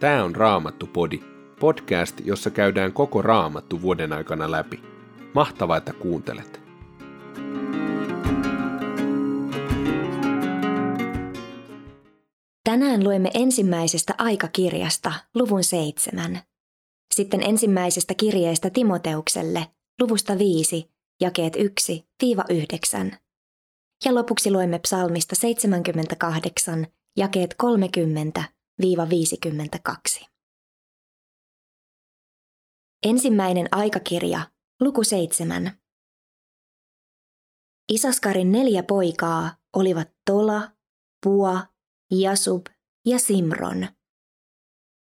Tämä on Raamattu-podi, podcast, jossa käydään koko Raamattu vuoden aikana läpi. Mahtavaa, että kuuntelet! Tänään luemme ensimmäisestä aikakirjasta, luvun seitsemän. Sitten ensimmäisestä kirjeestä Timoteukselle, luvusta viisi, jakeet 1-9. Ja lopuksi luemme psalmista 78, jakeet 30-52. Ensimmäinen aikakirja, luku 7. Isaskarin neljä poikaa olivat Tola, Pua, Jasub ja Simron.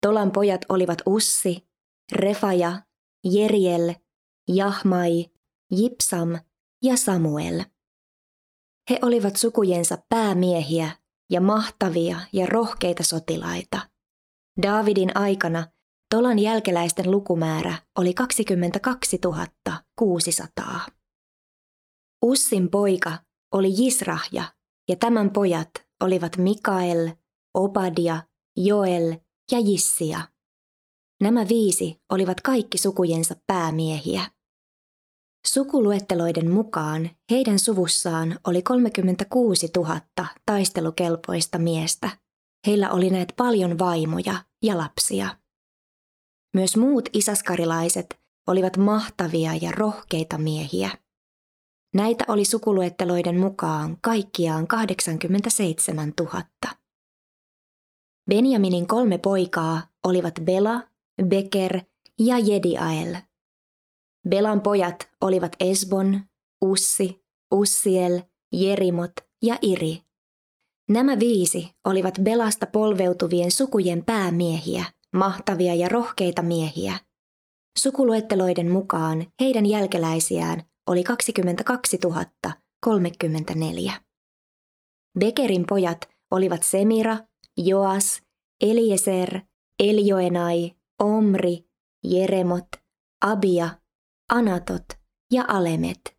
Tolan pojat olivat Ussi, Refaja, Jeriel, Jahmai, Jipsam ja Samuel. He olivat sukujensa päämiehiä ja mahtavia ja rohkeita sotilaita. Daavidin aikana Tolan jälkeläisten lukumäärä oli 22 600. Ussin poika oli Jisrahja ja tämän pojat olivat Mikael, Obadia, Joel ja Jissia. Nämä viisi olivat kaikki sukujensa päämiehiä. Sukuluetteloiden mukaan heidän suvussaan oli 36 000 taistelukelpoista miestä. Heillä oli näet paljon vaimoja ja lapsia. Myös muut isaskarilaiset olivat mahtavia ja rohkeita miehiä. Näitä oli sukuluetteloiden mukaan kaikkiaan 87 000. Benjaminin kolme poikaa olivat Bela, Beker ja Jediael. Belan pojat olivat Esbon, Ussi, Ussiel, Jerimot ja Iri. Nämä viisi olivat Belasta polveutuvien sukujen päämiehiä, mahtavia ja rohkeita miehiä. Sukuluetteloiden mukaan heidän jälkeläisiään oli 22 034. Bekerin pojat olivat Semira, Joas, Eliezer, Eljoenai, Omri, Jeremot, Abia, Anatot ja Alemet.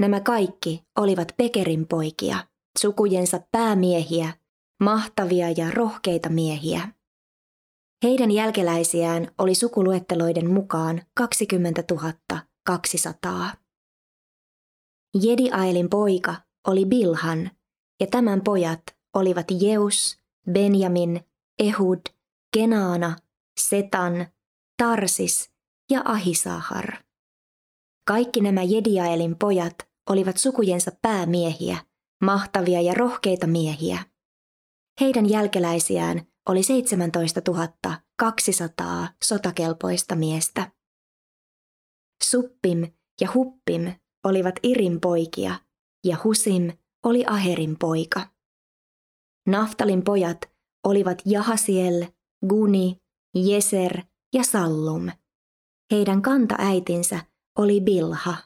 Nämä kaikki olivat Bekerin poikia, sukujensa päämiehiä, mahtavia ja rohkeita miehiä. Heidän jälkeläisiään oli sukuluetteloiden mukaan 20 200. Jediaelin poika oli Bilhan, ja tämän pojat olivat Jeus, Benjamin, Ehud, Kenaana, Setan, Tarsis ja Ahisahar. Kaikki nämä Jediaelin pojat olivat sukujensa päämiehiä, mahtavia ja rohkeita miehiä. Heidän jälkeläisiään oli 17 200 sotakelpoista miestä. Suppim ja Huppim olivat Irin poikia ja Husim oli Aherin poika. Naftalin pojat olivat Jahasiel, Guni, Jeser ja Sallum. Heidän kantaäitinsä oli Bilha.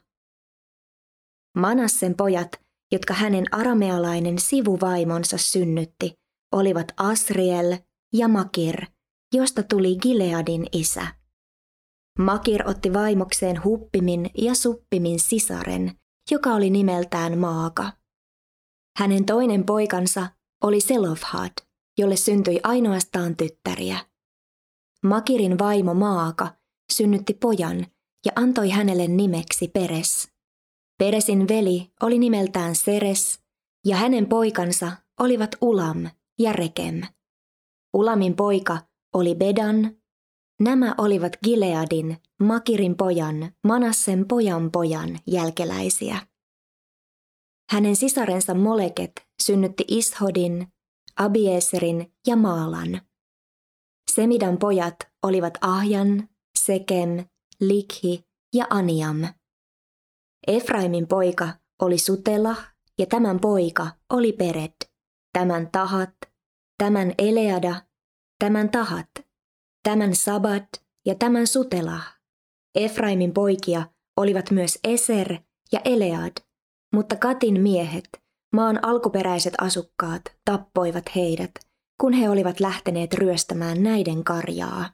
Manassen pojat, jotka hänen aramealainen sivuvaimonsa synnytti, olivat Asriel ja Makir, josta tuli Gileadin isä. Makir otti vaimokseen Huppimin ja Suppimin sisaren, joka oli nimeltään Maaka. Hänen toinen poikansa oli Selofhad, jolle syntyi ainoastaan tyttäriä. Makirin vaimo Maaka synnytti pojan ja antoi hänelle nimeksi Peres. Peresin veli oli nimeltään Seres ja hänen poikansa olivat Ulam ja Rekem. Ulamin poika oli Bedan Nämä olivat Gileadin, Makirin pojan, Manassen pojan pojan jälkeläisiä. Hänen sisarensa Moleket synnytti Ishodin, Abieserin ja Maalan. Semidan pojat olivat Ahjan, Sekem, Likhi ja Aniam. Efraimin poika oli Sutela ja tämän poika oli Pered, tämän Tahat, tämän Eleada, tämän Tahat – Tämän Sabat ja tämän Sutela, Efraimin poikia, olivat myös Eser ja Elead, mutta Katin miehet, maan alkuperäiset asukkaat, tappoivat heidät, kun he olivat lähteneet ryöstämään näiden karjaa.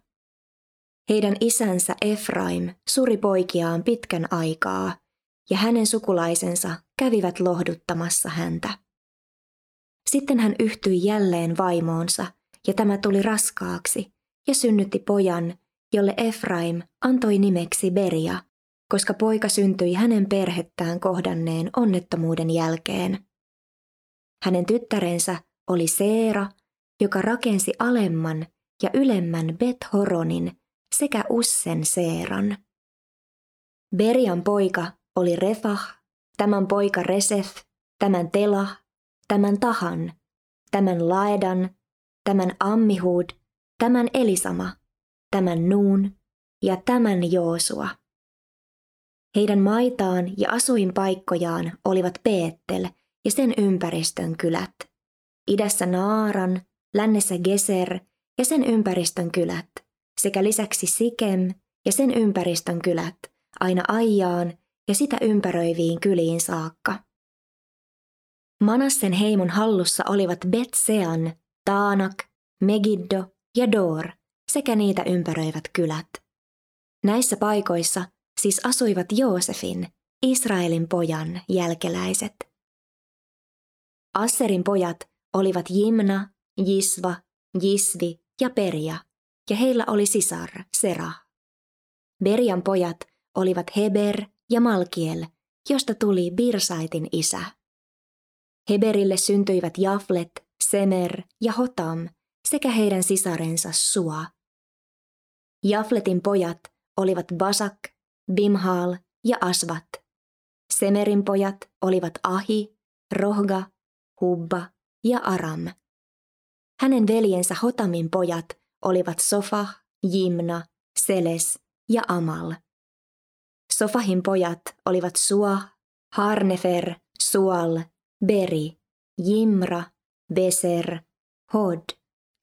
Heidän isänsä Efraim suri poikiaan pitkän aikaa, ja hänen sukulaisensa kävivät lohduttamassa häntä. Sitten hän yhtyi jälleen vaimoonsa, ja tämä tuli raskaaksi, ja synnytti pojan, jolle Efraim antoi nimeksi Beria, koska poika syntyi hänen perhettään kohdanneen onnettomuuden jälkeen. Hänen tyttärensä oli Seera, joka rakensi alemman ja ylemmän Bet-Horonin sekä Ussen Seeran. Berian poika oli Refah, tämän poika Resef, tämän Telah, tämän Tahan, tämän Laedan, tämän Ammihud, tämän Elisama, tämän Nuun ja tämän Joosua. Heidän maitaan ja asuinpaikkojaan olivat Peettel ja sen ympäristön kylät. Idässä Naaran, lännessä Geser ja sen ympäristön kylät, sekä lisäksi Sikem ja sen ympäristön kylät, aina Aijaan ja sitä ympäröiviin kyliin saakka. Manassen heimon hallussa olivat Betsean, Taanak, Megiddo ja Dor sekä niitä ympäröivät kylät. Näissä paikoissa siis asuivat Joosefin, Israelin pojan jälkeläiset. Asserin pojat olivat Jimna, Jisva, Jisvi ja Peria, ja heillä oli sisar, Sera. Berian pojat olivat Heber ja Malkiel, josta tuli Birsaitin isä. Heberille syntyivät Jaflet, Semer ja Hotam sekä heidän sisarensa Sua. Jafletin pojat olivat Basak, Bimhal ja Asvat. Semerin pojat olivat Ahi, Rohga, Hubba ja Aram. Hänen veljensä Hotamin pojat olivat Sofa, Jimna, Seles ja Amal. Sofahin pojat olivat Sua, Harnefer, Sual, Beri, Jimra, Beser, Hod,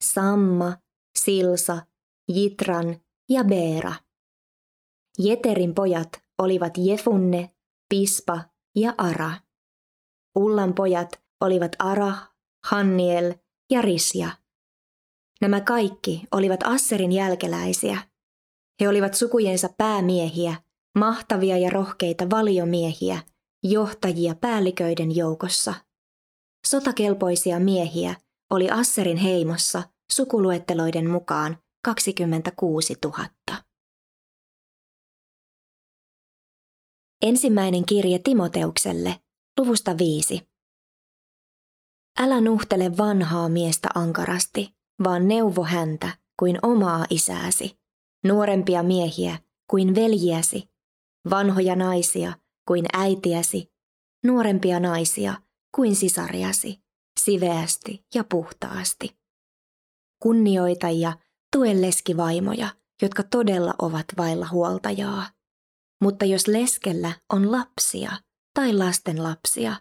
Samma, Silsa, Jitran ja Beera. Jeterin pojat olivat Jefunne, Pispa ja Ara. Ullan pojat olivat Ara, Hanniel ja Risja. Nämä kaikki olivat Asserin jälkeläisiä. He olivat sukujensa päämiehiä, mahtavia ja rohkeita valiomiehiä, johtajia päälliköiden joukossa. Sotakelpoisia miehiä oli Asserin heimossa sukuluetteloiden mukaan 26 000. Ensimmäinen kirje Timoteukselle, luvusta viisi. Älä nuhtele vanhaa miestä ankarasti, vaan neuvo häntä kuin omaa isääsi, nuorempia miehiä kuin veljiäsi, vanhoja naisia kuin äitiäsi, nuorempia naisia kuin sisariasi, siveästi ja puhtaasti. Kunnioita ja tue leskivaimoja, jotka todella ovat vailla huoltajaa. Mutta jos leskellä on lapsia tai lasten lapsia,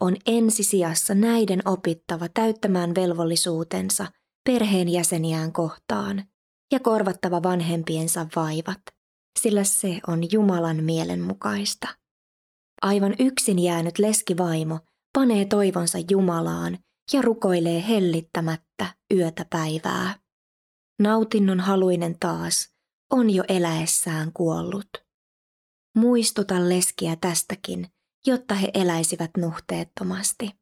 on ensisijassa näiden opittava täyttämään velvollisuutensa perheenjäseniään kohtaan ja korvattava vanhempiensa vaivat, sillä se on Jumalan mielen mukaista. Aivan yksin jäänyt leskivaimo panee toivonsa Jumalaan ja rukoilee hellittämättä yötä päivää. Nautinnon haluinen taas on jo eläessään kuollut. Muistuta leskiä tästäkin, jotta he eläisivät nuhteettomasti.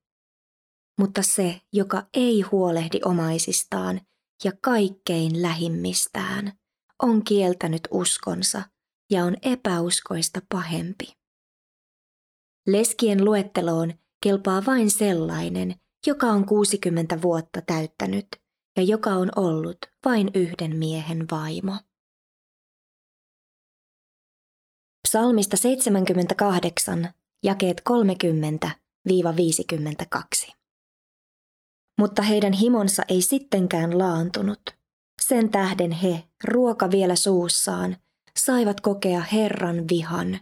Mutta se, joka ei huolehdi omaisistaan ja kaikkein lähimmistään, on kieltänyt uskonsa ja on epäuskoista pahempi. Leskien luetteloon kelpaa vain sellainen, joka on 60 vuotta täyttänyt ja joka on ollut vain yhden miehen vaimo. Psalmista 78, jakeet 30-52. Mutta heidän himonsa ei sittenkään laantunut. Sen tähden he, ruoka vielä suussaan, saivat kokea Herran vihan.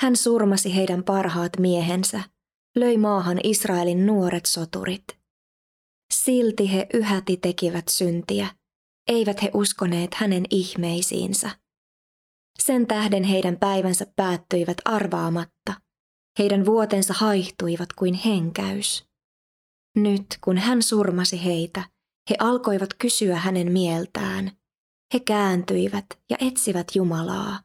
Hän surmasi heidän parhaat miehensä, löi maahan Israelin nuoret soturit. Silti he yhäti tekivät syntiä, eivät he uskoneet hänen ihmeisiinsä. Sen tähden heidän päivänsä päättyivät arvaamatta, heidän vuotensa haihtuivat kuin henkäys. Nyt kun hän surmasi heitä, he alkoivat kysyä hänen mieltään. He kääntyivät ja etsivät Jumalaa.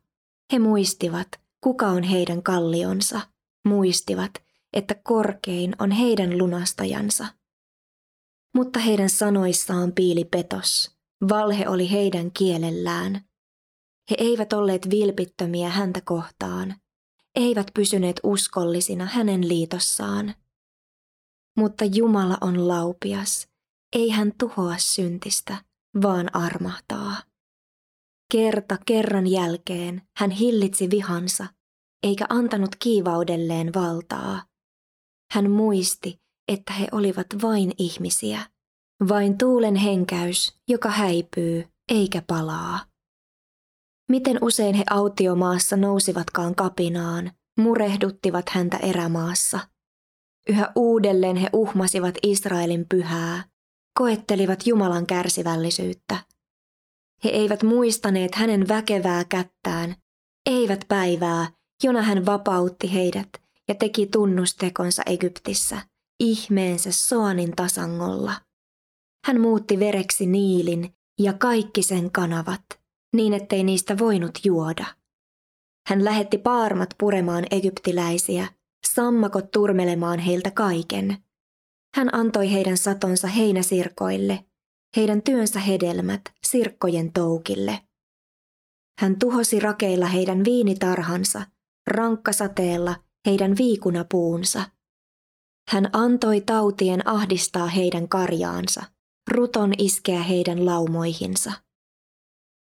He muistivat, kuka on heidän kallionsa, muistivat, että korkein on heidän lunastajansa. Mutta heidän sanoissaan piili petos, Valhe oli heidän kielellään. He eivät olleet vilpittömiä häntä kohtaan, eivät pysyneet uskollisina hänen liitossaan. Mutta Jumala on laupias, ei hän tuhoa syntistä, vaan armahtaa. Kerta kerran jälkeen hän hillitsi vihansa, eikä antanut kiivaudelleen valtaa. Hän muisti, että he olivat vain ihmisiä, vain tuulen henkäys, joka häipyy eikä palaa. Miten usein he autiomaassa nousivatkaan kapinaan, murehduttivat häntä erämaassa. Yhä uudelleen he uhmasivat Israelin pyhää, koettelivat Jumalan kärsivällisyyttä. He eivät muistaneet hänen väkevää kättään, eivät päivää, jona hän vapautti heidät ja teki tunnustekonsa Egyptissä, ihmeensä Soanin tasangolla. Hän muutti vereksi Niilin ja kaikki sen kanavat, niin ettei niistä voinut juoda. Hän lähetti paarmat puremaan egyptiläisiä, sammakot turmelemaan heiltä kaiken. Hän antoi heidän satonsa heinäsirkoille, heidän työnsä hedelmät sirkkojen toukille. Hän tuhosi rakeilla heidän viinitarhansa, rankkasateella heidän viikunapuunsa. Hän antoi tautien ahdistaa heidän karjaansa, ruton iskeä heidän laumoihinsa.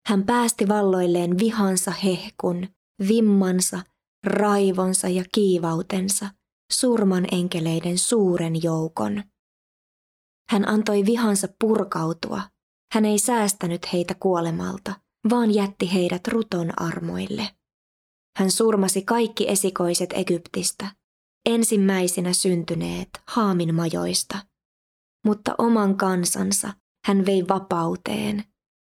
Hän päästi valloilleen vihansa hehkun, vimmansa, raivonsa ja kiivautensa, surman enkeleiden suuren joukon. Hän antoi vihansa purkautua. Hän ei säästänyt heitä kuolemalta, vaan jätti heidät ruton armoille. Hän surmasi kaikki esikoiset Egyptistä, ensimmäisinä syntyneet Haamin majoista. Mutta oman kansansa hän vei vapauteen.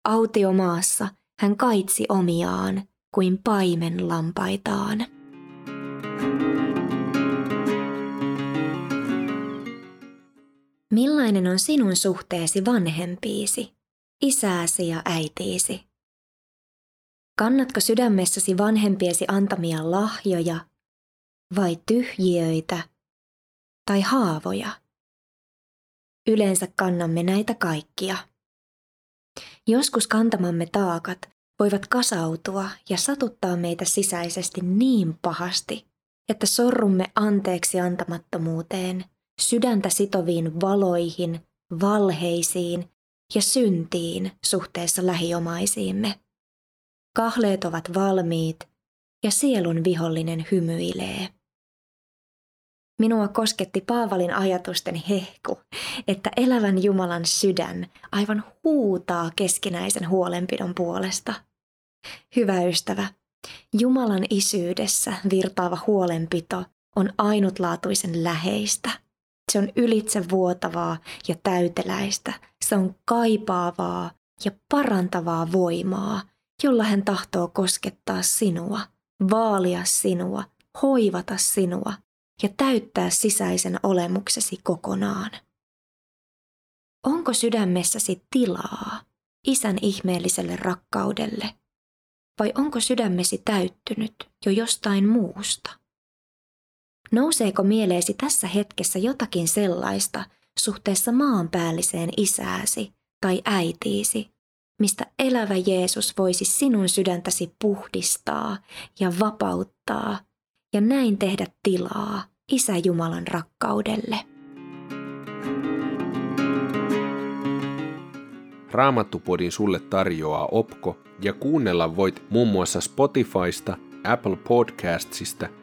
Autiomaassa hän kaitsi omiaan kuin paimen lampaitaan. Millainen on sinun suhteesi vanhempiisi, isääsi ja äitiisi? Kannatko sydämessäsi vanhempiesi antamia lahjoja vai tyhjiöitä tai haavoja? Yleensä kannamme näitä kaikkia. Joskus kantamamme taakat voivat kasautua ja satuttaa meitä sisäisesti niin pahasti, että sorrumme anteeksi antamattomuuteen, sydäntä sitoviin valoihin, valheisiin ja syntiin suhteessa lähiomaisiimme. Kahleet ovat valmiit ja sielun vihollinen hymyilee. Minua kosketti Paavalin ajatusten hehku, että elävän Jumalan sydän aivan huutaa keskinäisen huolenpidon puolesta. Hyvä ystävä, Jumalan isyydessä virtaava huolenpito on ainutlaatuisen läheistä. Se on ylitsevuotavaa ja täyteläistä. Se on kaipaavaa ja parantavaa voimaa, jolla hän tahtoo koskettaa sinua, vaalia sinua, hoivata sinua ja täyttää sisäisen olemuksesi kokonaan. Onko sydämessäsi tilaa isän ihmeelliselle rakkaudelle, vai onko sydämesi täyttynyt jo jostain muusta? Nouseeko mieleesi tässä hetkessä jotakin sellaista suhteessa maanpäälliseen isääsi tai äitiisi, mistä elävä Jeesus voisi sinun sydäntäsi puhdistaa ja vapauttaa ja näin tehdä tilaa Isä Jumalan rakkaudelle. Raamattupodin sulle tarjoaa Opko ja kuunnella voit muun muassa Spotifysta, Apple Podcastsista